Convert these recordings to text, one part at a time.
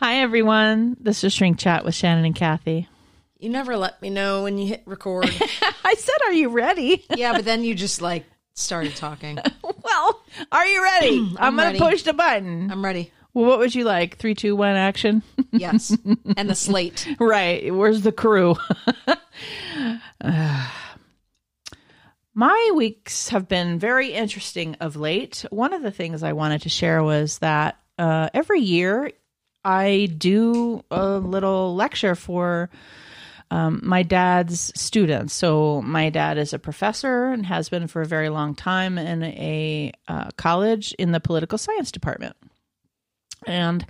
Hi, everyone. This is Shrink Chat with Shannon and Kathy. You never let me know when you hit record. I said, Are you ready? yeah, but then you just like started talking. well, are you ready? I'm, I'm going to push the button. I'm ready. well, what would you like? Three, two, one, action? Yes. And the slate. right. Where's the crew? Uh, my weeks have been very interesting of late. One of the things I wanted to share was that uh, every year I do a little lecture for um, my dad's students. So, my dad is a professor and has been for a very long time in a uh, college in the political science department. And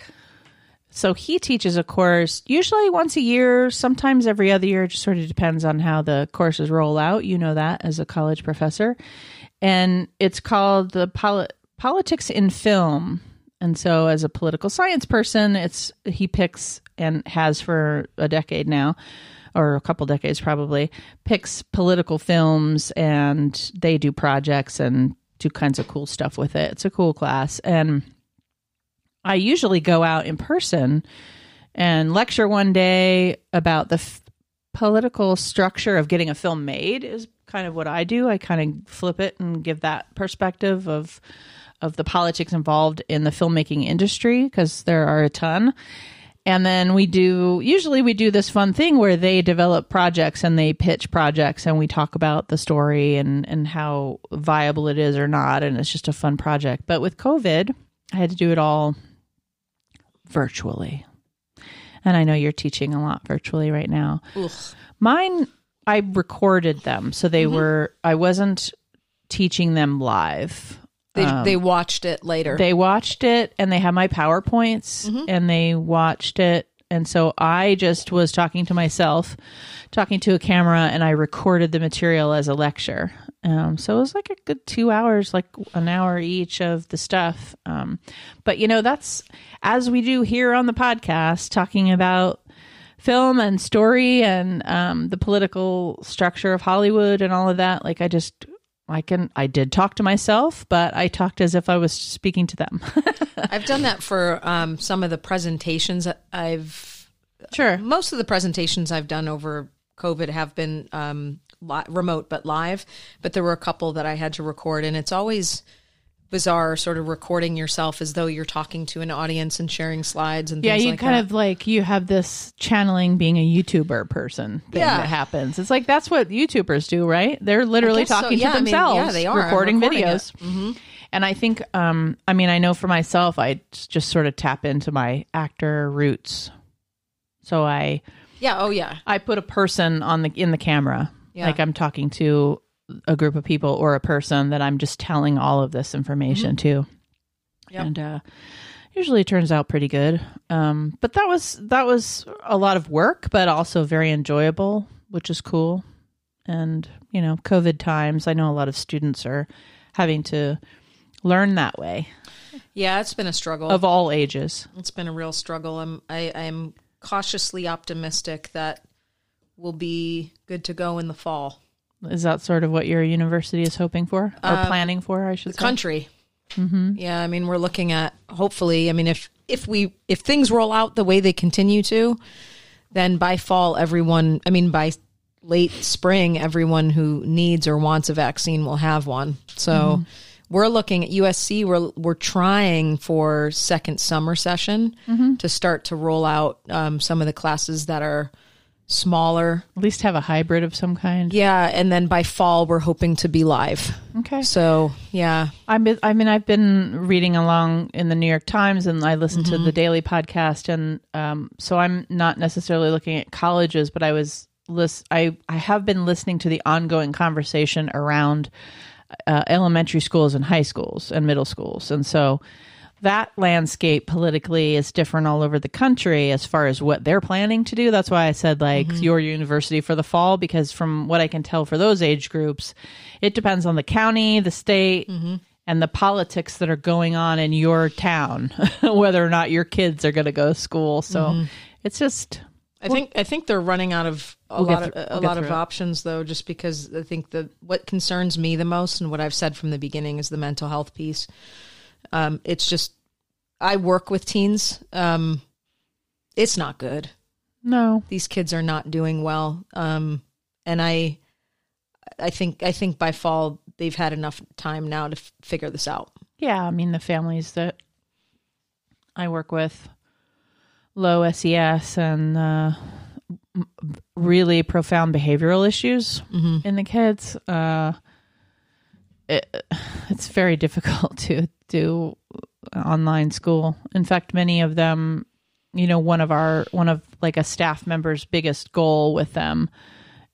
so he teaches a course usually once a year, sometimes every other year. It just sort of depends on how the courses roll out. You know that as a college professor. And it's called the Poli- Politics in Film. And so as a political science person, it's he picks and has for a decade now or a couple decades probably picks political films and they do projects and do kinds of cool stuff with it. It's a cool class and I usually go out in person and lecture one day about the f- political structure of getting a film made is kind of what I do. I kind of flip it and give that perspective of of the politics involved in the filmmaking industry because there are a ton. And then we do usually we do this fun thing where they develop projects and they pitch projects and we talk about the story and and how viable it is or not and it's just a fun project. But with COVID, I had to do it all virtually. And I know you're teaching a lot virtually right now. Mine, I recorded them. So they mm-hmm. were, I wasn't teaching them live. They they watched it later. They watched it and they had my PowerPoints and they watched it. And so I just was talking to myself, talking to a camera, and I recorded the material as a lecture. Um, so it was like a good two hours, like an hour each of the stuff. Um, but you know, that's as we do here on the podcast, talking about film and story and um, the political structure of Hollywood and all of that. Like I just, I can, I did talk to myself, but I talked as if I was speaking to them. I've done that for um, some of the presentations I've sure. most of the presentations I've done over COVID have been um, li- remote but live. But there were a couple that I had to record, and it's always bizarre, sort of recording yourself as though you're talking to an audience and sharing slides and Yeah, you like kind that. of like you have this channeling being a YouTuber person thing Yeah. that happens. It's like that's what YouTubers do, right? They're literally guess so. talking Yeah, to I mean, themselves, yeah, they are. Recording, recording videos. it. And I think, um, I mean, I know for myself, I just sort of tap into my actor roots. So I, yeah. Oh yeah. I put a person on the in the camera, Yeah. like I'm talking to a group of people or a person that I'm just telling all of this information to. Yep. And uh, usually it turns out pretty good. Um, but that was that was a lot of work, but also very enjoyable, which is cool. And you know, COVID times, I know a lot of students are having to learn that way Yeah, it's been a struggle. of all ages. It's been a real struggle. I'm I, I'm cautiously optimistic that we'll be good to go in the fall. Is that sort of what your university is hoping for or Um, planning for? I should The say. country. Mm-hmm. Yeah, I mean we're looking at hopefully. I mean if if we if things roll out the way they continue to, then by fall everyone. I mean by late spring everyone who needs or wants a vaccine will have one. So. We're looking at USC. We're we're trying for second summer session to start to roll out um, some of the classes that are smaller. At least have a hybrid of some kind. Yeah, and then by fall we're hoping to be live. Okay. So yeah, I'm, I mean, I've been reading along in the New York Times and I listen to the daily podcast. And um, so I'm not necessarily looking at colleges, but I was, list, I, I have been listening to the ongoing conversation around uh, elementary schools and high schools and middle schools. And so that landscape politically is different all over the country as far as what they're planning to do. That's why I said like mm-hmm. your university for the fall, because from what I can tell for those age groups, it depends on the county, the state, mm-hmm. and the politics that are going on in your town, whether or not your kids are going to go to school. So mm-hmm. it's just I think I think they're running out of a We'll lot of a we'll lot of options though, just because I think that what concerns me the most and what I've said from the beginning is the mental health piece. Um, it's just I work with teens, um, it's not good. No. These kids are not doing well. Um, and I, I think I think by fall they've had enough time now to f- figure this out. Yeah, I mean the families that I work with, low SES and uh, really profound behavioral issues in the kids. Uh, it, it's very difficult to do online school. In fact, many of them, you know, one of our one of like a staff member's biggest goal with them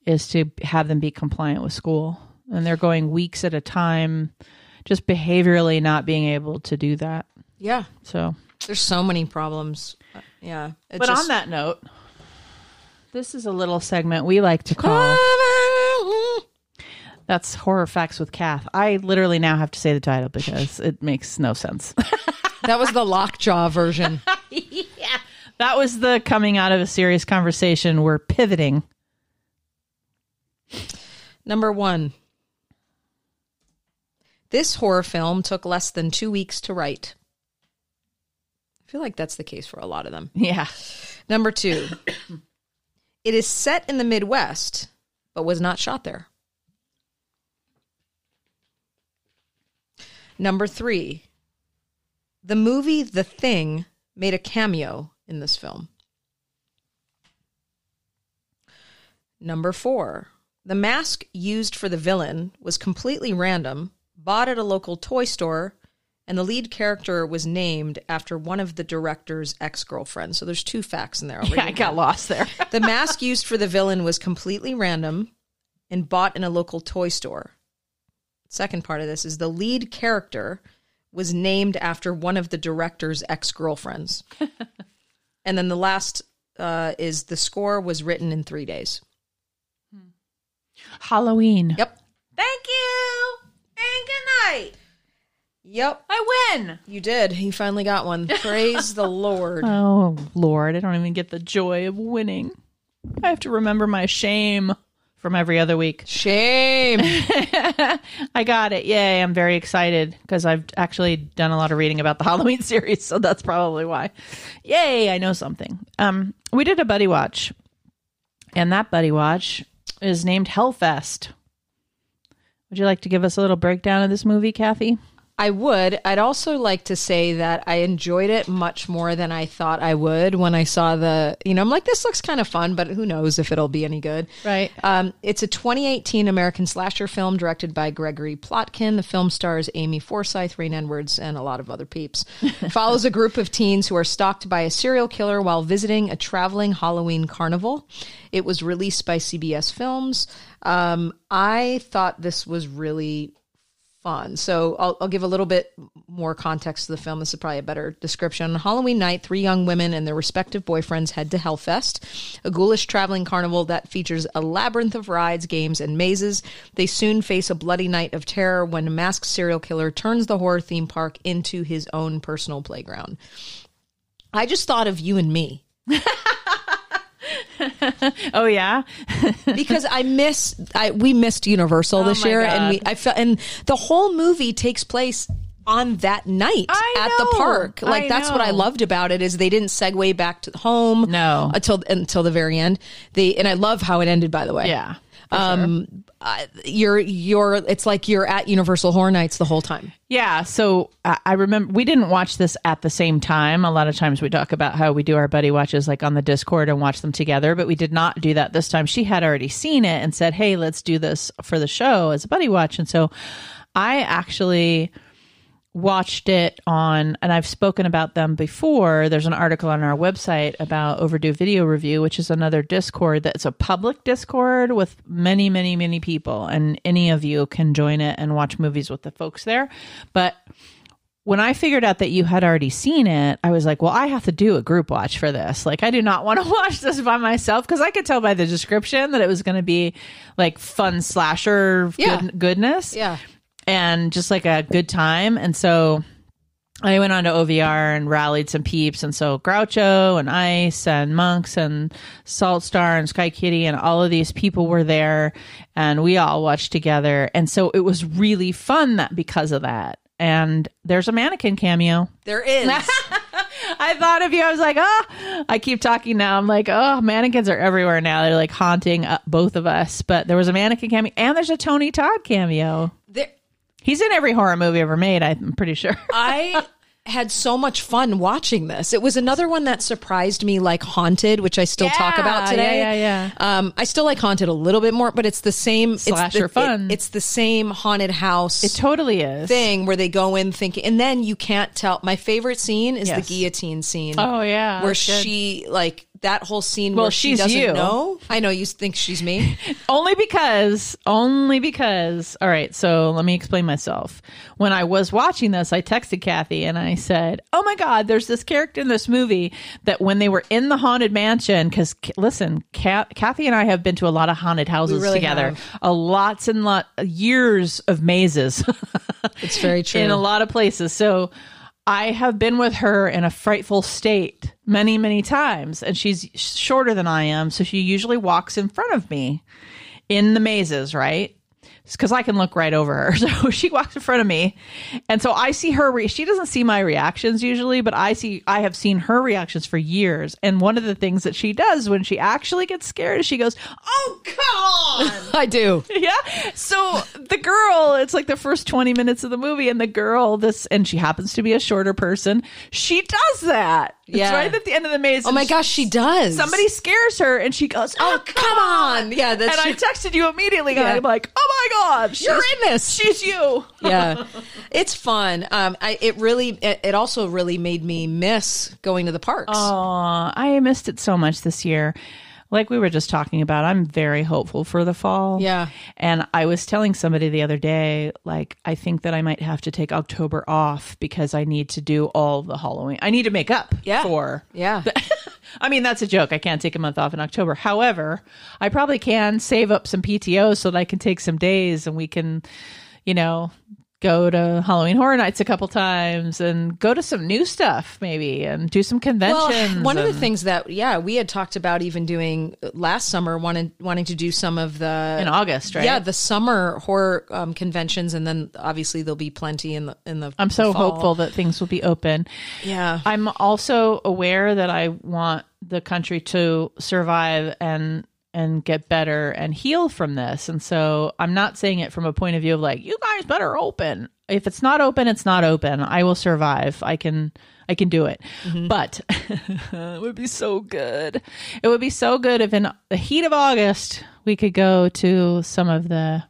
is to have them be compliant with school, and they're going weeks at a time just behaviorally not being able to do that. Yeah, So, there's so many problems. Uh, Yeah, but just- on that note, this is a little segment we like to call that's horror facts with Kath. I literally now have to say the title because it makes no sense. that was the lockjaw version. yeah. that was the coming out of a serious conversation. We're pivoting. Number one. This horror film took less than two weeks to write. I feel like that's the case for a lot of them. Yeah. Number two. it is set in the Midwest, but was not shot there. Number three. The movie The Thing made a cameo in this film. Number four. The mask used for the villain was completely random, bought at a local toy store, and the lead character was named after one of the director's ex girlfriends. So there's two facts in there. I'll Yeah, I got lost there. the mask used for the villain was completely random and bought in a local toy store. Second part of this is the lead character was named after one of the director's ex girlfriends. and then the last uh, is the score was written in three days. Halloween. Yep. Thank you. And good night. Yep. I win. You did. You finally got one. Praise the Lord. Oh, Lord. I don't even get the joy of winning. I have to remember my shame from every other week. Shame. I got it. Yay. I'm very excited because I've actually done a lot of reading about the Halloween series, so that's probably why. Yay, I know something. Um, we did a buddy watch, and that buddy watch is named Hellfest. Would you like to give us a little breakdown of this movie, Kathy? I would. I'd also like to say that I enjoyed it much more than I thought I would when I saw the, you know, I'm like, this looks kind of fun, but who knows if it'll be any good. Right. Um, it's a 2018 American slasher film directed by Gregory Plotkin. The film stars Amy Forsyth, Reign Edwards, and a lot of other peeps. Follows a group of teens who are stalked by a serial killer while visiting a traveling Halloween carnival. It was released by CBS Films. Um, I thought this was really fun. So I'll, I'll give a little bit more context to the film. This is probably a better description. On Halloween night, three young women and their respective boyfriends head to Hellfest, a ghoulish traveling carnival that features a labyrinth of rides, games, and mazes. They soon face a bloody night of terror when a masked serial killer turns the horror theme park into his own personal playground. I just thought of you and me Oh, yeah. because I miss I we missed Universal oh, this Oh my year and we I felt and the whole movie takes place on that night I at the park. Like I that's what I loved about it is they didn't segue back to home No. until until the very end. They and I love how it ended by the way. Yeah. Sure. Um uh, you're you're it's like you're at Universal Horror Nights the whole time. Yeah, so I I remember we didn't watch this at the same time. A lot of times we talk about how we do our buddy watches like on the Discord and watch them together, but we did not do that this time. She had already seen it and said, "Hey, let's do this for the show as a buddy watch." And so I actually watched it on and I've spoken about them before. There's an article on our website about Overdue Video Review, which is another Discord that's a public Discord with many, many, many people and any of you can join it and watch movies with the folks there. But when I figured out that you had already seen it, I was like, well, I have to do a group watch for this. Like, I do not want to watch this by myself because I could tell by the description that it was going to be like fun slasher Yeah. good- goodness Yeah. And just like a good time. And so I went on to OVR and rallied some peeps. And so Groucho and Ice and Monks and Salt Star and Sky Kitty and all of these people were there and we all watched together. And so it was really fun that because of that. And there's a mannequin cameo. There is. I thought of you. I was like, oh, I keep talking now. I'm like, oh, mannequins are everywhere now. They're like haunting uh, both of us. But there was a mannequin cameo, and there's a Tony Todd cameo. He's in every horror movie ever made. I'm pretty sure. I had so much fun watching this. It was another one that surprised me, like Haunted, which I still talk about today. yeah, yeah, Um, I still like Haunted a little bit more, but it's the same Slasher it's the, fun. it- it's the same haunted house It totally is. thing where they go in thinking, and then you can't tell. My favorite scene is Yes. the guillotine scene. Oh yeah, where she like that whole scene Well, where she doesn't you. know. I know you think she's me. only because only because all right so let me explain myself when i was watching this i texted kathy and i said oh my god there's this character in this movie that when they were in the haunted mansion because listen Ka- kathy and i have been to a lot of haunted houses really together have. a lots and lot years of mazes It's very true. in a lot of places. So I have been with her in a frightful state many, many times, and she's shorter than I am. So she usually walks in front of me in the mazes, right? Because I can look right over her. So she walks in front of me. And so I see her. Re- she doesn't see my reactions usually, but I see, I have seen her reactions for years. And one of the things that she does when she actually gets scared is she goes, Oh, come on. I do. Yeah. So the girl, it's like the first 20 minutes of the movie, and the girl, this, and she happens to be a shorter person, she does that. Yeah. It's right at the end of the maze. Oh my gosh, she does. Somebody scares her, and she goes, Oh, oh come on. Yeah, that's And I texted you immediately, Yeah. and I'm like, Oh my God, You're she's- in this. She's you. yeah, it's fun. Um, I it really it, it also really made me miss going to the parks. Oh, I missed it so much this year. Like we were just talking about, I'm very hopeful for the fall. Yeah. And I was telling somebody the other day, like, I think that I might have to take October off because I need to do all the Halloween. I need to make up Yeah. for. yeah, I mean, that's a joke. I can't take a month off in October. However, I probably can save up some PTO so that I can take some days and we can, you know, go to Halloween Horror Nights a couple times and go to some new stuff maybe and do some conventions. Well, one of the things that yeah we had talked about even doing last summer wanted wanting to do some of the in August, right? yeah the summer horror um, conventions and then obviously there'll be plenty in the in the I'm so fall. hopeful that things will be open. yeah I'm also aware that I want the country to survive and and get better and heal from this. And so I'm not saying it from a point of view of like you guys better open. If it's not open, it's not open. I will survive. I can I can do it. Mm-hmm. But it would be so good. It would be so good if in the heat of August we could go to some of the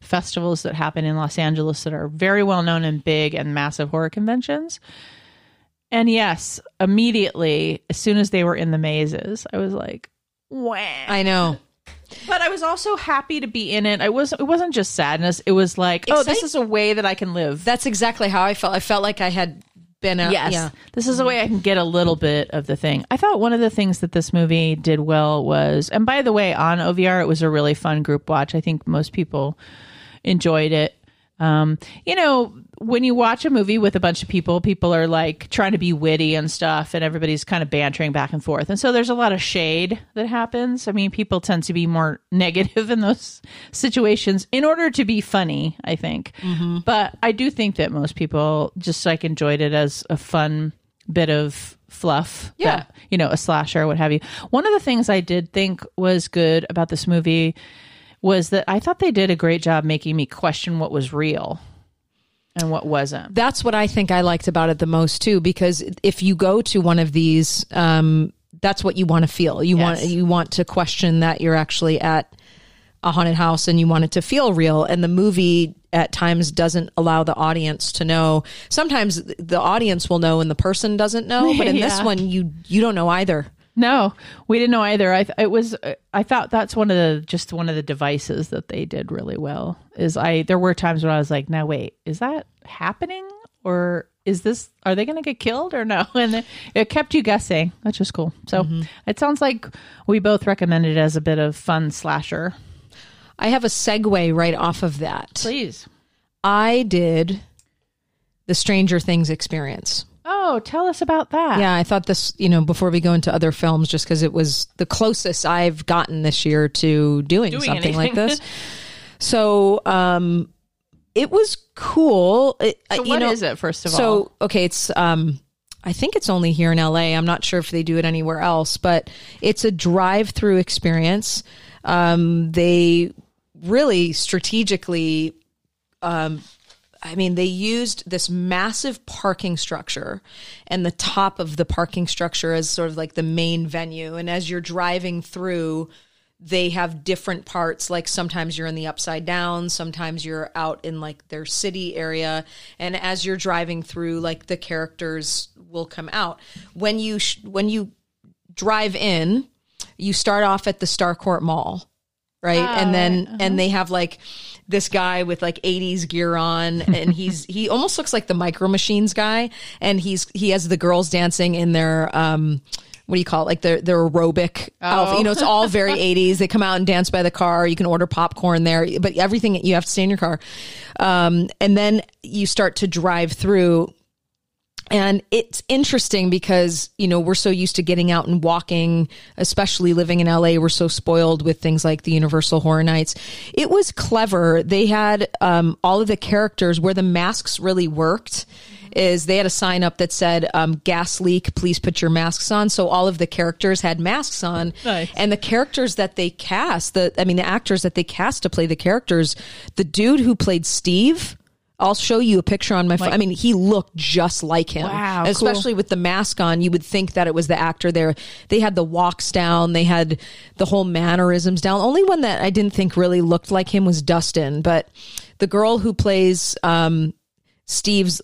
festivals that happen in Los Angeles that are very well known and big and massive horror conventions. And yes, immediately, as soon as they were in the mazes, I was like, wow. I know But I was also happy to be in it. I was it wasn't just sadness. It was like, oh, this is a way that I can live. that's exactly how I felt I felt like I had been out yes. yeah This is a way I can get a little bit of the thing. I thought one of the things that this movie did well was and by the way, on OVR it was a really fun group watch. I think most people enjoyed it. Um, you know, when you watch a movie with a bunch of people, people are like trying to be witty and stuff, and everybody's kind of bantering back and forth. And so there's a lot of shade that happens. I mean, people tend to be more negative in those situations in order to be funny, I think. Mm-hmm. But I do think that most people just like enjoyed it as a fun bit of fluff. Yeah. that, you know, a slasher, what have you. One of the things I did think was good about this movie was that I thought they did a great job making me question what was real and what wasn't. that's what I think I liked about it the most too because if you go to one of these um that's what you want to feel. You want you want to question that you're actually at a haunted house and you want it to feel real. And the movie at times doesn't allow the audience to know. Sometimes the audience will know and the person doesn't know but in this one you you don't know either No, we didn't know either. I th- it was I thought that's one of the just one of the devices that they did really well. Is I there were times when I was like, now wait, is that happening or is this are they going to get killed or no? And it, it kept you guessing, which was cool. So mm-hmm. it sounds like we both recommend it as a bit of fun slasher. I have a segue right off of that Please. I did the Stranger Things experience Oh, tell us about that. Yeah, I thought this, you know, before we go into other films, just because it was the closest I've gotten this year to doing, Doing something like this. So, um, it was cool. It, So uh, you what know, is it first of all? so okay, it's um, I think it's only here in LA. I'm not sure if they do it anywhere else, but it's a drive-through experience. Um, they really strategically um, I mean, they used this massive parking structure and the top of the parking structure as sort of like the main venue. And as you're driving through, they have different parts. Like sometimes you're in the upside down, sometimes you're out in like their city area. And as you're driving through, like the characters will come out. When you, sh- when you drive in, you start off at the Starcourt Mall, right? Ah, and then, right. and they have like, this guy with like 80s gear on and he's he almost looks like the micro machines guy and he's he has the girls dancing in their um what do you call it? Like their their aerobic outfit. You know, it's all very 80s. They come out and dance by the car. You can order popcorn there, but everything you have to stay in your car. Um, and then you start to drive through and it's interesting because, you know, we're so used to getting out and walking, especially living in LA. We're so spoiled with things like the Universal Horror Nights. It was clever. They had um, all of the characters where the masks really worked is they had a sign up that said um, gas leak please put your masks on so all of the characters had masks on Nice. and the characters that they cast the i mean the actors that they cast to play the characters the dude who played steve I'll show you a picture on my phone. I mean, he looked just like him. Wow, cool. Especially with the mask on, you would think that it was the actor there. They had the walks down, they had the whole mannerisms down. Only one that I didn't think really looked like him was Dustin, but the girl who plays um, Steve's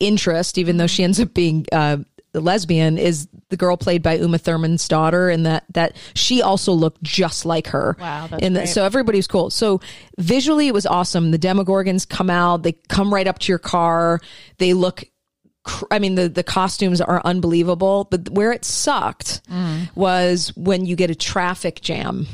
interest, even though she ends up being uh, the lesbian, is the girl played by Uma Thurman's daughter, and that that she also looked just like her. Wow, that's And the- so everybody's cool. So visually, it was awesome. The Demogorgons come out, they come right up to your car, they look. cr- I mean, the, the costumes are unbelievable, but where it sucked Mm. was when you get a traffic jam.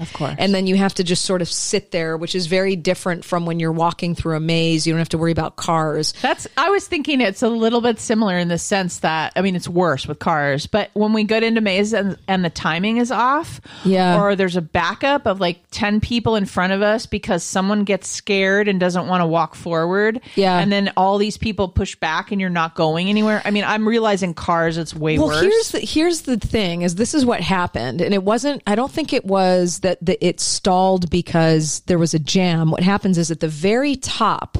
Of course. And then you have to just sort of sit there, which is very different from when you're walking through a maze. You don't have to worry about cars. That's I was thinking it's a little bit similar in the sense that I mean it's worse with cars, but when we get into maze and, and the timing is off, Yeah. or there's a backup of like ten people in front of us because someone gets scared and doesn't want to walk forward, Yeah. and then all these people push back and you're not going anywhere. I mean, I'm realizing cars it's way Well, worse. here's the here's the thing: is this is what happened, and it wasn't. I don't think it was that the, it stalled because there was a jam. What happens is at the very top,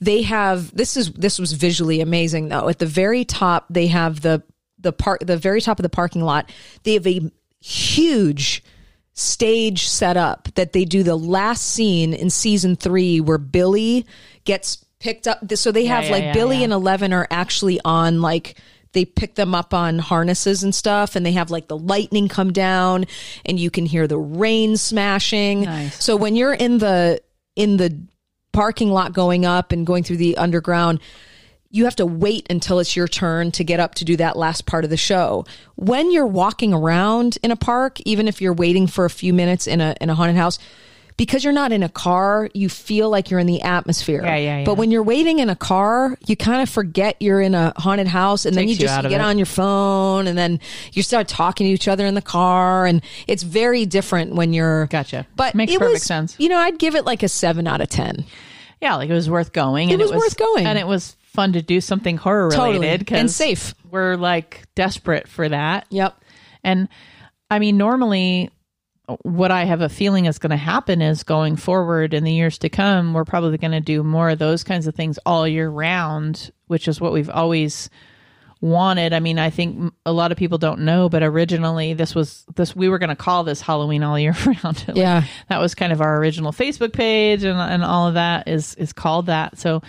they have this is this was visually amazing though. At the very top, they have the the park the very top of the parking lot. They have a huge stage set up that they do the last scene in season three where Billy gets picked up. So they have yeah, like yeah, Billy yeah. and Eleven are actually on like they pick them up on harnesses and stuff and they have like the lightning come down and you can hear the rain smashing. Nice. So when you're in the in the parking lot going up and going through the underground you have to wait until it's your turn to get up to do that last part of the show. When you're walking around in a park, even if you're waiting for a few minutes in a in a haunted house, because you're not in a car, you feel like you're in the atmosphere. Yeah, yeah, yeah. But when you're waiting in a car, you kind of forget you're in a haunted house and then you Takes you just get it. on your phone and then you start talking to each other in the car and it's very different when you're Gotcha. But Makes it perfect was, sense. You know, I'd give it like a 7 out of 10. yeah, like it was worth going. It was worth going. and it was fun to do something horror Totally. related And safe. We're like desperate for that. Yep. And I mean, normally, what I have a feeling is going to happen is going forward in the years to come, we're probably going to do more of those kinds of things all year round, which is what we've always wanted. I mean, I think a lot of people don't know, but originally this was this we were going to call this Halloween all year round. Like, Yeah. that was kind of our original Facebook page, and and all of that is is called that. So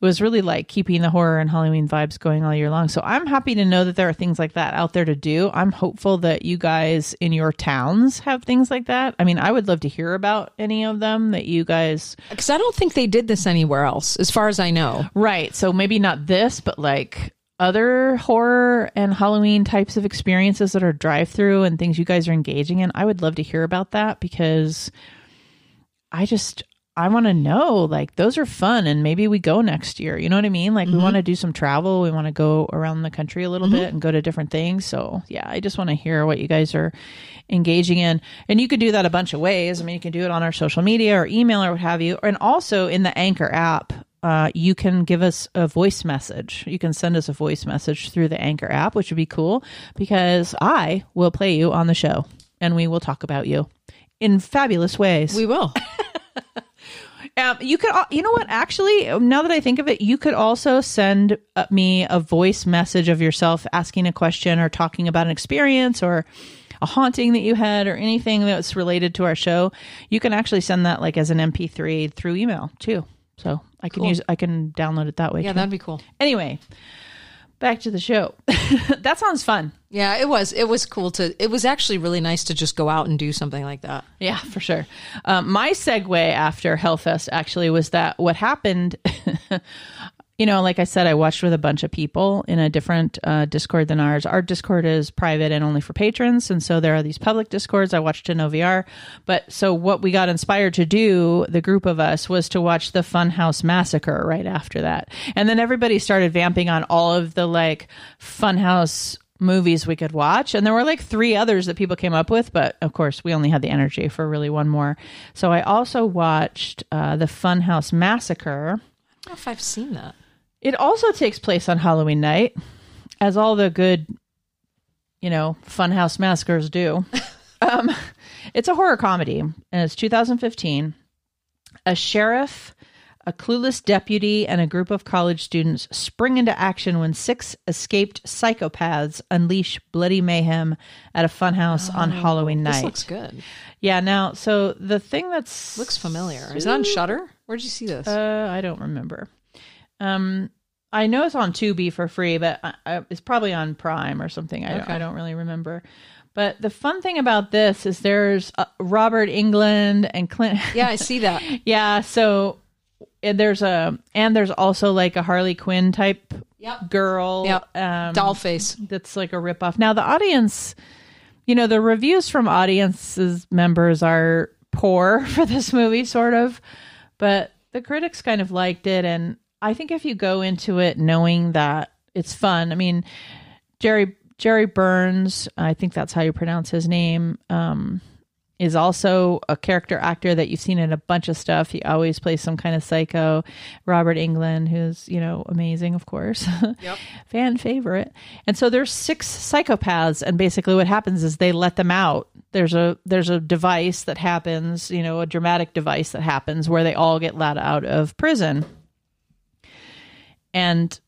it was really like keeping the horror and Halloween vibes going all year long. So I'm happy to know that there are things like that out there to do. I'm hopeful that you guys in your towns have things like that. I mean, I would love to hear about any of them that you guys Because I don't think they did this anywhere else, as far as I know. Right. So maybe not this, but like other horror and Halloween types of experiences that are drive through and things you guys are engaging in. I would love to hear about that because I just I want to know like those are fun and maybe we go next year. You know what I mean? Like we want to do some travel. We want to go around the country a little bit and go to different things. So, yeah, I just want to hear what you guys are engaging in. And you could do that a bunch of ways. I mean, you can do it on our social media or email or what have you. And also in the Anchor app, uh, you can give us a voice message. You can send us a voice message through the Anchor app, which would be cool because I will play you on the show and we will talk about you in fabulous ways. We will. Um, you could, you know what? Actually, now that I think of it, you could also send uh, me a voice message of yourself asking a question or talking about an experience or a haunting that you had or anything that's related to our show. You can actually send that like as an MP3 through email too. So I can Cool. use, I can download it that way. Yeah, too. that'd be cool. Anyway, back to the show. that sounds fun. Yeah, it was. It was cool to. It was actually really nice to just go out and do something like that. Yeah, for sure. Um, my segue after Hellfest actually was that what happened. you know, like I said, I watched with a bunch of people in a different uh, Discord than ours. Our Discord is private and only for patrons, and so there are these public Discords. I watched in OVR, but so what we got inspired to do, the group of us, was to watch the Funhouse Massacre right after that, and then everybody started vamping on all of the like Funhouse movies we could watch and there were like three others that people came up with but of course we only had the energy for really one more so i also watched uh, the funhouse massacre I don't know if I've seen that. It also takes place on halloween night as all the good you know funhouse massacres do um, it's a horror comedy and it's 2015 a sheriff a clueless deputy and a group of college students spring into action when six escaped psychopaths unleash bloody mayhem at a funhouse on Halloween night. This night. looks good. yeah, now, so the thing that's Looks familiar. Is it on Shudder? Where'd you see this? uh, I don't remember. Um, I know it's on Tubi for free, but I, I, it's probably on Prime or something. I, don't, Okay. I don't really remember. But the fun thing about this is there's uh, Robert Englund and Clint. yeah, I see that. yeah, so and there's a and there's also like a Harley Quinn type Yep. girl. Yep. Um, Doll face. that's like a ripoff. Now the audience, you know, the reviews from audiences members are poor for this movie, sort of, but the critics kind of liked it, and I think if you go into it knowing that it's fun, I mean, Jere Jere Burns, I think that's how you pronounce his name. Um, is also a character actor that you've seen in a bunch of stuff. He always plays some kind of psycho. Robert Englund, who's, you know, amazing, of course. Yep. Fan favorite. And so there's six psychopaths and basically what happens is they let them out. There's a there's a device that happens, you know, a dramatic device that happens where they all get let out of prison. And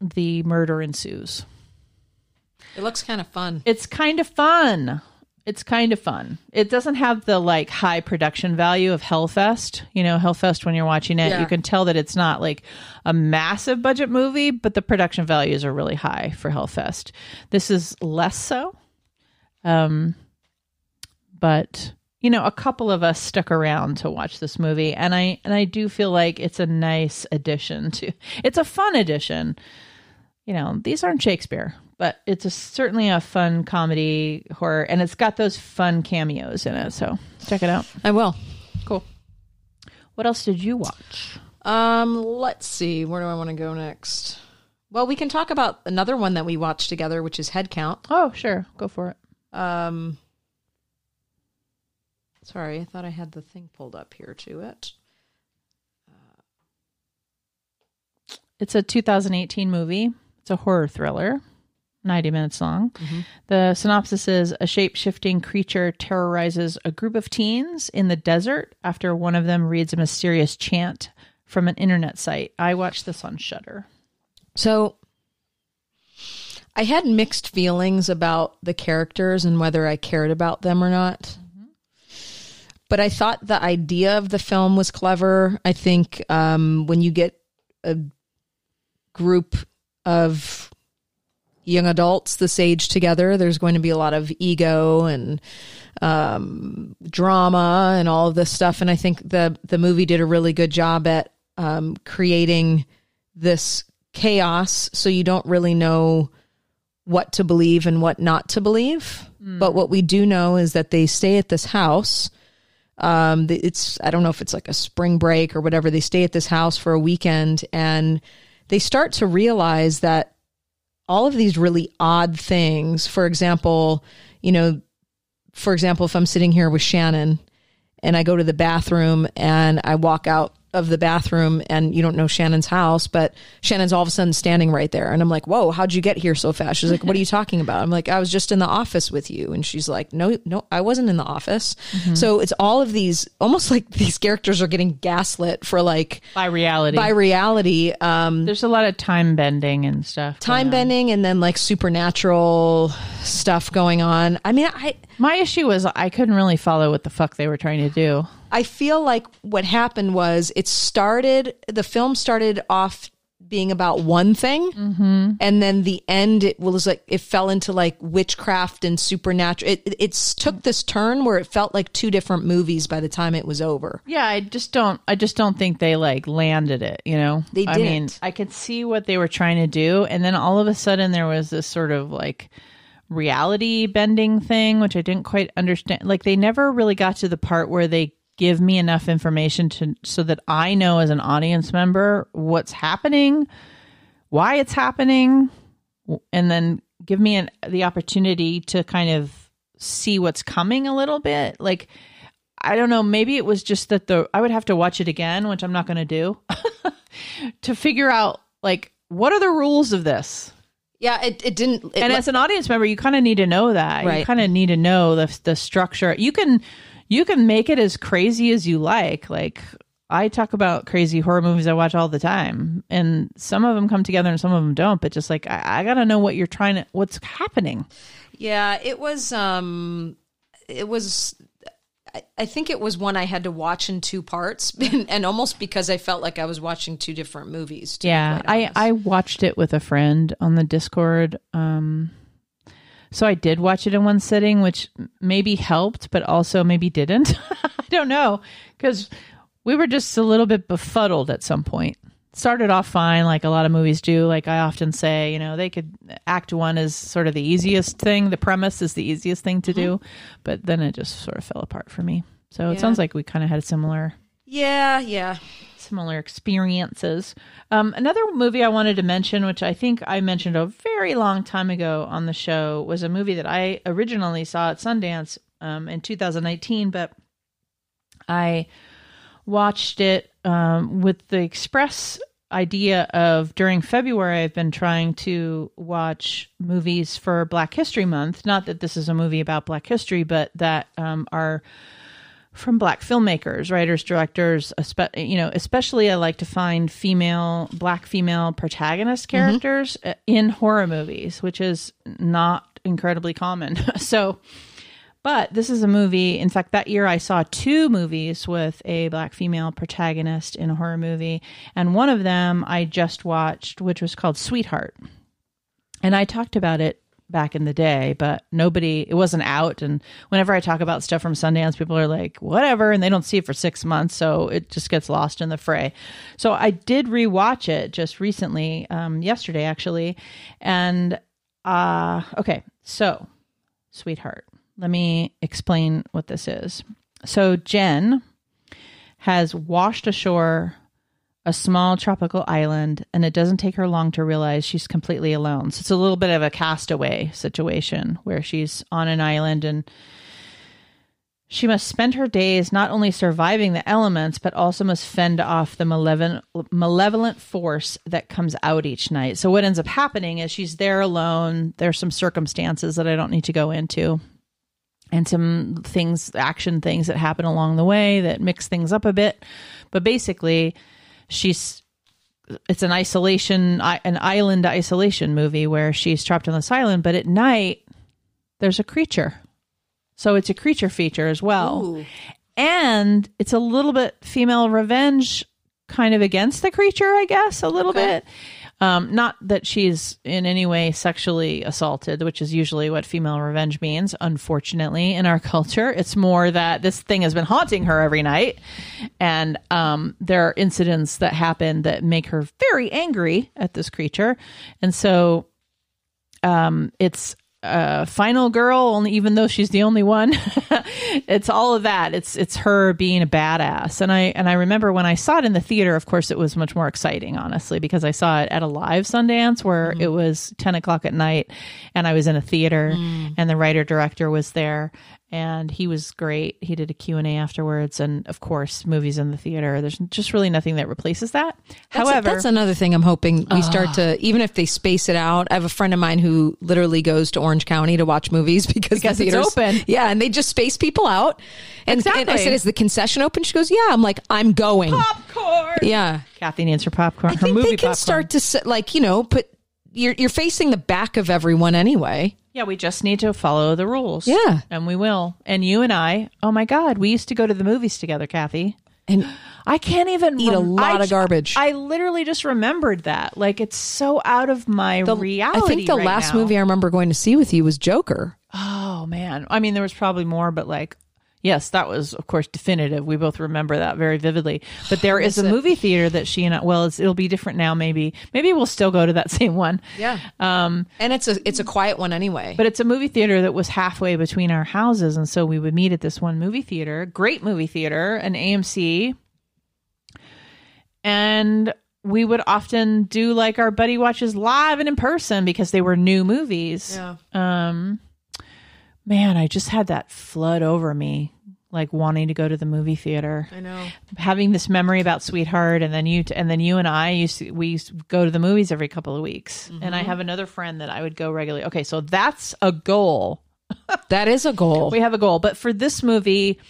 the murder ensues. It looks kind of fun. It's kind of fun. It's kind of fun. It doesn't have the like high production value of Hellfest. You know, Hellfest when you're watching it, Yeah. you can tell that it's not like a massive budget movie, but the production values are really high for Hellfest. This is less so. Um but you know, a couple of us stuck around to watch this movie and I and I do feel like it's a nice addition to It's a fun addition you know, these aren't Shakespeare, but it's a, certainly a fun comedy horror, and it's got those fun cameos in it. So check it out. I will. Cool. What else did you watch? Um, let's see. Where do I want to go next? Well, we can talk about another one that we watched together, which is Headcount. Oh, sure, go for it. Um, sorry, I thought I had the thing pulled up here to it. Uh, it's a 2018 movie. It's a horror thriller, 90 minutes long. Mm-hmm. The synopsis is a shape shifting creature terrorizes a group of teens in the desert after one of them reads a mysterious chant from an internet site. I watched this on Shudder. So I had mixed feelings about the characters and whether I cared about them or not. But I thought the idea of the film was clever. I think um, when you get a group of young adults this age together, there's going to be a lot of ego and um, drama and all of this stuff. And I think the the movie did a really good job at um, creating this chaos, so you don't really know what to believe and what not to believe. But what we do know is that they stay at this house. Um, it's I don't know if it's like a spring break or whatever. They stay at this house for a weekend, and they start to realize that all of these really odd things. For example, you know, for example, if I'm sitting here with Shannon and I go to the bathroom and I walk out of the bathroom and you don't know Shannon's house, but Shannon's all of a sudden standing right there. And I'm like, whoa, how'd you get here so fast? She's like, what are you talking about? I'm like, I was just in the office with you. And she's like, no, no, I wasn't in the office. Mm-hmm. So it's all of these, almost like these characters are getting gaslit for like by reality. By reality. Um, There's a lot of time bending and stuff. Time bending and then like supernatural stuff going on. I mean, I, my issue was I couldn't really follow what the fuck they were trying to do. I feel like what happened was it started, the film started off being about one thing mm-hmm. and then the end it was like it fell into like witchcraft and supernatural it, it it's took this turn where it felt like two different movies by the time it was over yeah i just don't i just don't think they like landed it you know they didn't. i mean i could see what they were trying to do and then all of a sudden there was this sort of like reality bending thing which i didn't quite understand like they never really got to the part where they give me enough information to so that I know as an audience member what's happening, why it's happening, and then give me an, the opportunity to kind of see what's coming a little bit. Like I don't know, maybe it was just that the I would have to watch it again, which I'm not going to do, to figure out like what are the rules of this. Yeah, it, it didn't. It, and as an audience member, you kind of need to know that. Right. You kind of need to know the the structure. You can you can make it as crazy as you like. Like I talk about crazy horror movies I watch all the time, and some of them come together and some of them don't. But just like I, I got to know what you're trying to, what's happening. Yeah, it was. um It was. I think it was one I had to watch in two parts, and, and almost because I felt like I was watching two different movies. Yeah, I I watched it with a friend on the Discord. Um, so I did watch it in one sitting, which maybe helped, but also maybe didn't. I don't know because we were just a little bit befuddled at some point. Started off fine, like a lot of movies do. Like I often say, you know, they could act one is sort of the easiest thing. The premise is the easiest thing to mm-hmm. do, but then it just sort of fell apart for me. So yeah. it sounds like we kind of had a similar. Yeah, yeah similar experiences. Um, another movie I wanted to mention, which I think I mentioned a very long time ago on the show, was a movie that I originally saw at Sundance um, in 2019, but I watched it um, with the express idea of during February, I've been trying to watch movies for Black History Month. Not that this is a movie about Black history, but that um, are from black filmmakers, writers, directors, you know, especially I like to find female black female protagonist mm-hmm. characters mm-hmm. in horror movies, which is not incredibly common. so but this is a movie. In fact, that year I saw two movies with a black female protagonist in a horror movie, and one of them I just watched, which was called Sweetheart. And I talked about it back in the day, but nobody, it wasn't out. And whenever I talk about stuff from Sundance, people are like, whatever. And they don't see it for six months. So it just gets lost in the fray. So I did rewatch it just recently, um, yesterday actually. And, uh, okay. So, sweetheart, let me explain what this is. So Jen has washed ashore a small tropical island, and it doesn't take her long to realize she's completely alone. So it's a little bit of a castaway situation where she's on an island and she must spend her days not only surviving the elements, but also must fend off the malevolent, malevolent force that comes out each night. So, what ends up happening is she's there alone. There's some circumstances that I don't need to go into, and some things, action things that happen along the way that mix things up a bit. But basically, she's it's an isolation an island isolation movie where she's trapped on this island but at night there's a creature so it's a creature feature as well Ooh. and it's a little bit female revenge kind of against the creature i guess a little okay. bit um, not that she's in any way sexually assaulted, which is usually what female revenge means, unfortunately, in our culture. It's more that this thing has been haunting her every night. And um, there are incidents that happen that make her very angry at this creature. And so um, it's uh, final girl, only even though she's the only one. it's all of that. It's it's her being a badass. And I and I remember when I saw it in the theater. Of course, it was much more exciting, honestly, because I saw it at a live Sundance where mm. it was ten o'clock at night, and I was in a theater, mm. and the writer director was there, and he was great. He did a Q&A afterwards and of course movies in the theater. There's just really nothing that replaces that. That's However, a, that's another thing I'm hoping we start ah. to even if they space it out. I have a friend of mine who literally goes to Orange County to watch movies because, because the theater's open. Yeah, and they just space people out. And, exactly. and I said, "Is the concession open?" She goes, "Yeah." I'm like, "I'm going." Popcorn. Yeah. Kathy needs her popcorn. I her think movie they can popcorn. start to like, you know, put you're you're facing the back of everyone anyway. Yeah, we just need to follow the rules. Yeah. And we will. And you and I, oh my God, we used to go to the movies together, Kathy. And I can't even eat a lot I, of garbage. I literally just remembered that. Like it's so out of my the, reality. I think the right last now. movie I remember going to see with you was Joker. Oh man. I mean, there was probably more, but like Yes, that was, of course, definitive. We both remember that very vividly. But there is a it. movie theater that she and I, well, it's, it'll be different now. Maybe, maybe we'll still go to that same one. Yeah. Um, and it's a it's a quiet one anyway. but it's a movie theater that was halfway between our houses, and so we would meet at this one movie theater, great movie theater, an AMC, and we would often do like our buddy watches live and in person because they were new movies. yeah. Um, man, I just had that flood over me, like wanting to go to the movie theater, I know. having this memory about Sweetheart, and then you, t- and then you and I used to, we used to go to the movies every couple of weeks, and I have another friend that I would go regularly. Okay, so that's a goal. That is a goal. We have a goal, but for this movie,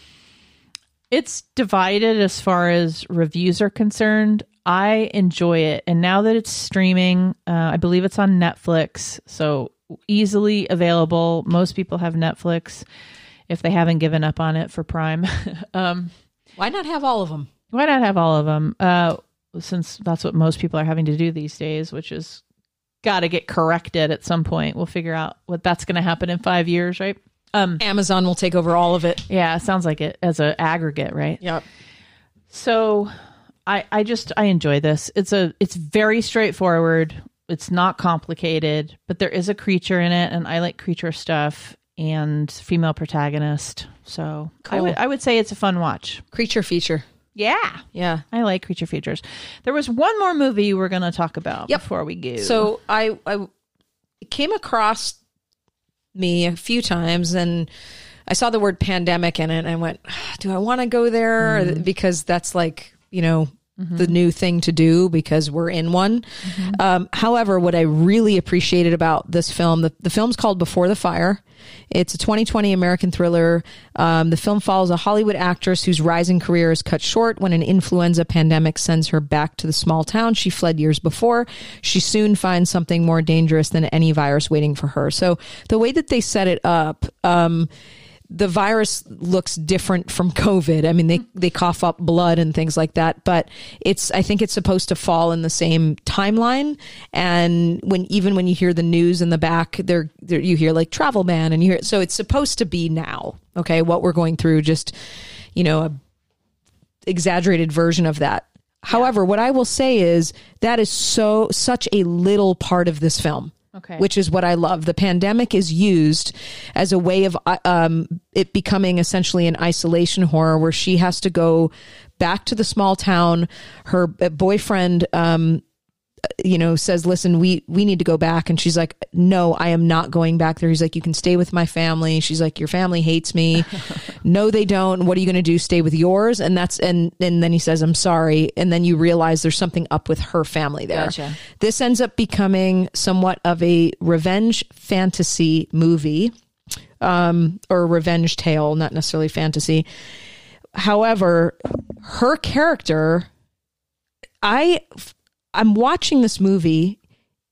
it's divided as far as reviews are concerned. I enjoy it, and now that it's streaming, uh, I believe it's on Netflix, so easily available. Most people have Netflix if they haven't given up on it for Prime. um, Why not have all of them? why not have all of them? Uh, since that's what most people are having to do these days, which is got to get corrected at some point. We'll figure out what that's going to happen in five years, right? Um, Amazon will take over all of it. yeah, sounds like it as an aggregate, right? Yep. So I I just I enjoy this. It's a it's very straightforward. It's not complicated, but there is a creature in it and I like creature stuff and female protagonist. So I would I would say it's a fun watch. Creature feature. Yeah. Yeah. I like creature features. There was one more movie we're going to talk about Yep. before we go. So I I came across me a few times and I saw the word pandemic in it and I went, ah, do I want to go there mm-hmm. because that's like, you know, the new thing to do because we're in one. Um, however, what I really appreciated about this film, the, the film's called Before the Fire. It's a 2020 American thriller. Um, the film follows a Hollywood actress whose rising career is cut short when an influenza pandemic sends her back to the small town she fled years before. She soon finds something more dangerous than any virus waiting for her. So the way that they set it up, um, the virus looks different from COVID. I mean, they, they cough up blood and things like that, but it's, I think it's supposed to fall in the same timeline. And when, even when you hear the news in the back, there, you hear like travel ban and you hear, so it's supposed to be now. Okay. What we're going through, just, you know, a exaggerated version of that. However, what I will say is that is so, such a little part of this film okay. which is what I love. The pandemic is used as a way of uh, um, it becoming essentially an isolation horror where she has to go back to the small town. Her uh, boyfriend, um, you know, says, "Listen, we we need to go back," and she's like, "No, I am not going back there." He's like, "You can stay with my family." She's like, "Your family hates me." no, they don't. What are you going to do? Stay with yours? And that's and and then he says, "I'm sorry," and then you realize there's something up with her family there. Gotcha. This ends up becoming somewhat of a revenge fantasy movie, um, or a revenge tale, not necessarily fantasy. However, her character, I, I'm watching this movie.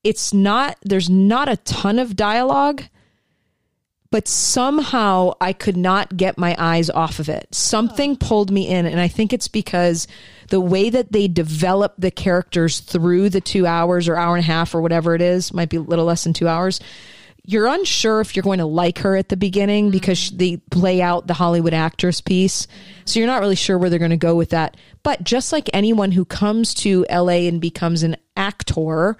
It's not, there's not a ton of dialogue, but somehow I could not get my eyes off of it. Something pulled me in, and I think it's because the way that they develop the characters through the two hours or hour and a half or whatever it is, might be a little less than two hours. You're unsure if you're going to like her at the beginning because they play out the Hollywood actress piece. So you're not really sure where they're going to go with that. But just like anyone who comes to LA and becomes an actor,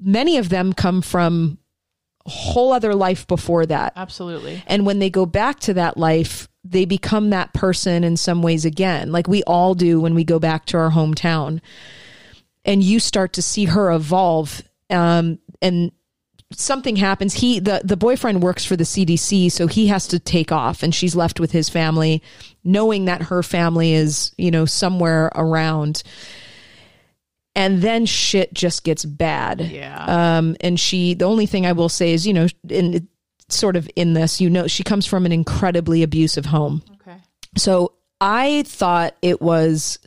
many of them come from a whole other life before that. Absolutely. And when they go back to that life, they become that person in some ways again, like we all do when we go back to our hometown. And you start to see her evolve. Um, and something happens. He the the boyfriend works for the CDC, so he has to take off, and she's left with his family, knowing that her family is you know somewhere around. And then shit just gets bad. Yeah. Um, and she, the only thing I will say is, you know, in sort of in this, you know, she comes from an incredibly abusive home. Okay. So I thought it was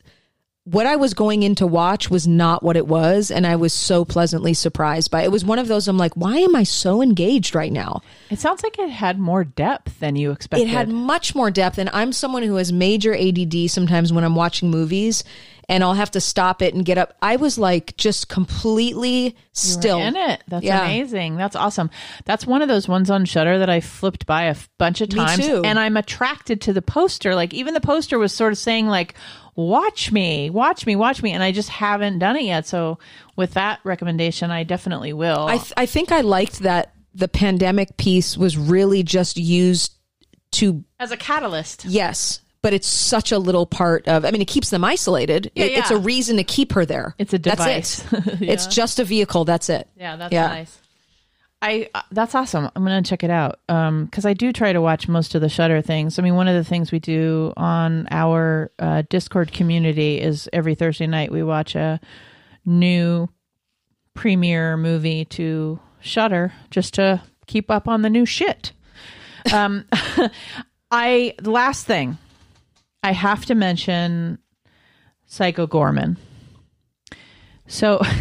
what I was going in to watch was not what it was. And I was so pleasantly surprised by it. It was one of those I'm like, why am I so engaged right now? It sounds like it had more depth than you expected. It had much more depth. And I'm someone who has major ADD sometimes when I'm watching movies and I'll have to stop it and get up. I was like just completely still in it. That's Yeah. amazing. That's awesome. That's one of those ones on Shudder that I flipped by a f- bunch of Me times, too. and I'm attracted to the poster. Like even the poster was sort of saying like, "Watch me, watch me, watch me," and I just haven't done it yet. So with that recommendation, I definitely will. I, th- I think I liked that the pandemic piece was really just used to As a catalyst. yes but it's such a little part of i mean it keeps them isolated Yeah, It- it's a reason to keep her there It's a device. that's it device. Yeah. it's just a vehicle that's it Yeah, that's Yeah. nice. I uh, that's awesome. I'm gonna check it out because I do try to watch most of the Shudder things. I mean, one of the things we do on our uh, Discord community is every Thursday night we watch a new premiere movie to Shudder just to keep up on the new shit. Um, I last thing I have to mention Psycho Goreman. So.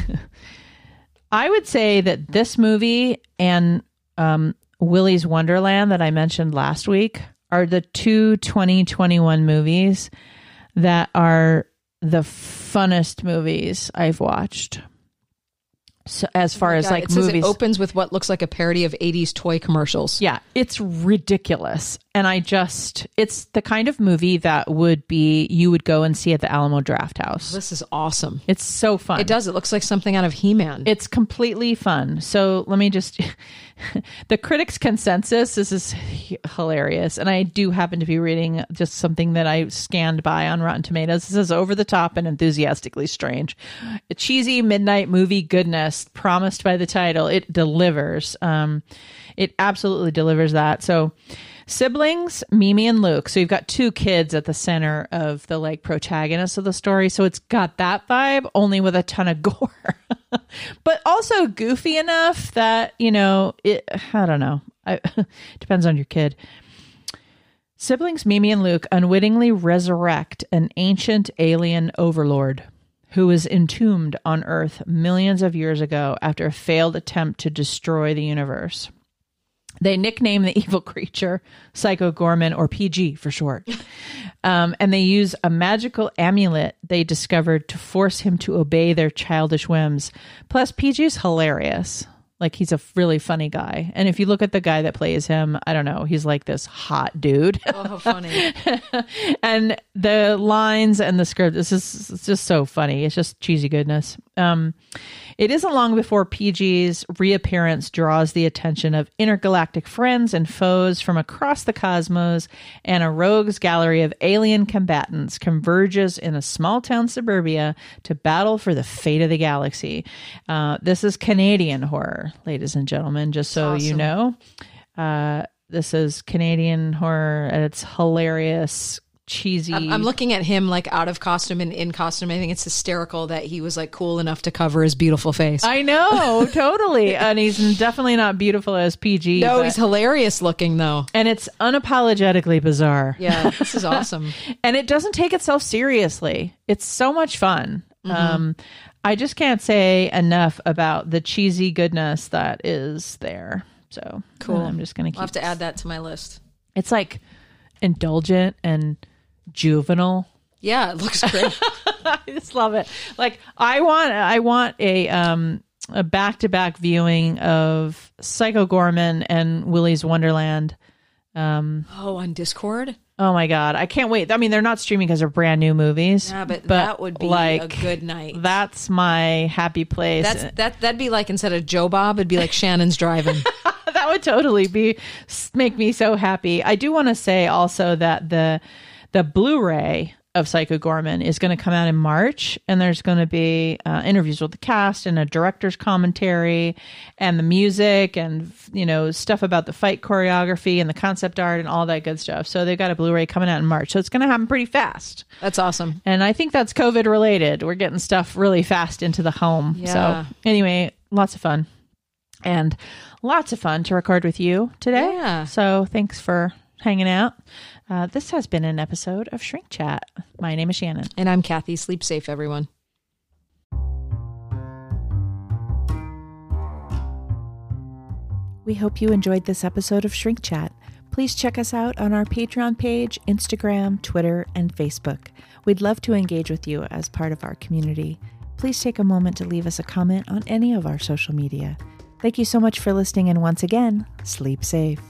I would say that this movie and um, Willy's Wonderland that I mentioned last week are the two 2021 movies that are the funnest movies I've watched. So as far oh as Yeah, like it movies, it opens with what looks like a parody of 80s toy commercials yeah, it's ridiculous. And I just, it's the kind of movie that would be, you would go and see at the Alamo Drafthouse. this is awesome It's so fun. it does it looks like something out of he-man It's completely fun. So let me just the critics consensus this is hilarious and I do happen to be reading just something that I scanned by on Rotten Tomatoes. This is over the top and enthusiastically strange. A cheesy midnight movie goodness promised by the title. It delivers. Um it absolutely delivers that. So siblings mimi and luke. So you've got two kids at the center of the like protagonist of the story. So it's got that vibe only with a ton of gore. But also goofy enough that you know it i don't know. I, depends on your kid. Siblings mimi and luke unwittingly resurrect an ancient alien overlord who was entombed on earth millions of years ago after a failed attempt to destroy the universe they nickname the evil creature Psycho Goreman or PG for short. Um, and they use a magical amulet they discovered to force him to obey their childish whims. Plus, PG's hilarious. Like, he's a really funny guy. And if you look at the guy that plays him, I don't know, he's like this hot dude. oh how funny and the lines and the script this is just so funny it's just cheesy goodness um it isn't long before pg's reappearance draws the attention of intergalactic friends and foes from across the cosmos and a rogues gallery of alien combatants converges in a small town suburbia to battle for the fate of the galaxy. Uh, this is canadian horror ladies and gentlemen just so you know. Uh, this is Canadian horror at its hilarious, cheesy. I'm, I'm looking at him like out of costume and in costume i think it's hysterical that he was like cool enough to cover his beautiful face I know, totally. And he's definitely not beautiful as PG. no but- he's hilarious looking though and it's unapologetically bizarre. yeah this is awesome And it doesn't take itself seriously. It's so much fun. Mm-hmm. Um, I just can't say enough about the cheesy goodness that is there. So Cool. I'm just gonna keep. i'll have to add that to my list It's like indulgent and juvenile. yeah it looks great I just love it. Like I want I want a um a back to back viewing of Psycho Goreman and Willy's Wonderland. Um Oh on discord Oh my god, I can't wait. I mean, they're not streaming because they're brand new movies. Yeah, but, that would be like a good night. That's my happy place. That's that. That'd be like instead of Joe Bob, it'd be like Shannon's driving. That would totally be make me so happy. I do want to say also that the the Blu-ray of Psycho Goreman is going to come out in March, and there's going to be uh, interviews with the cast and a director's commentary, and the music, and you know stuff about the fight choreography and the concept art and all that good stuff. So they've got a Blu-ray coming out in March, so it's going to happen pretty fast. That's awesome. And I think that's COVID related. We're getting stuff really fast into the home. Yeah. So anyway, lots of fun, and lots of fun to record with you today. Yeah. So thanks for hanging out. Uh, this has been an episode of Shrink Chat. My name is Shannon. And I'm Kathy. Sleep safe, everyone. We hope you enjoyed this episode of Shrink Chat. Please check us out on our Patreon page, Instagram, Twitter, and Facebook. We'd love to engage with you as part of our community. Please take a moment to leave us a comment on any of our social media. Thank you so much for listening, and once again, sleep safe.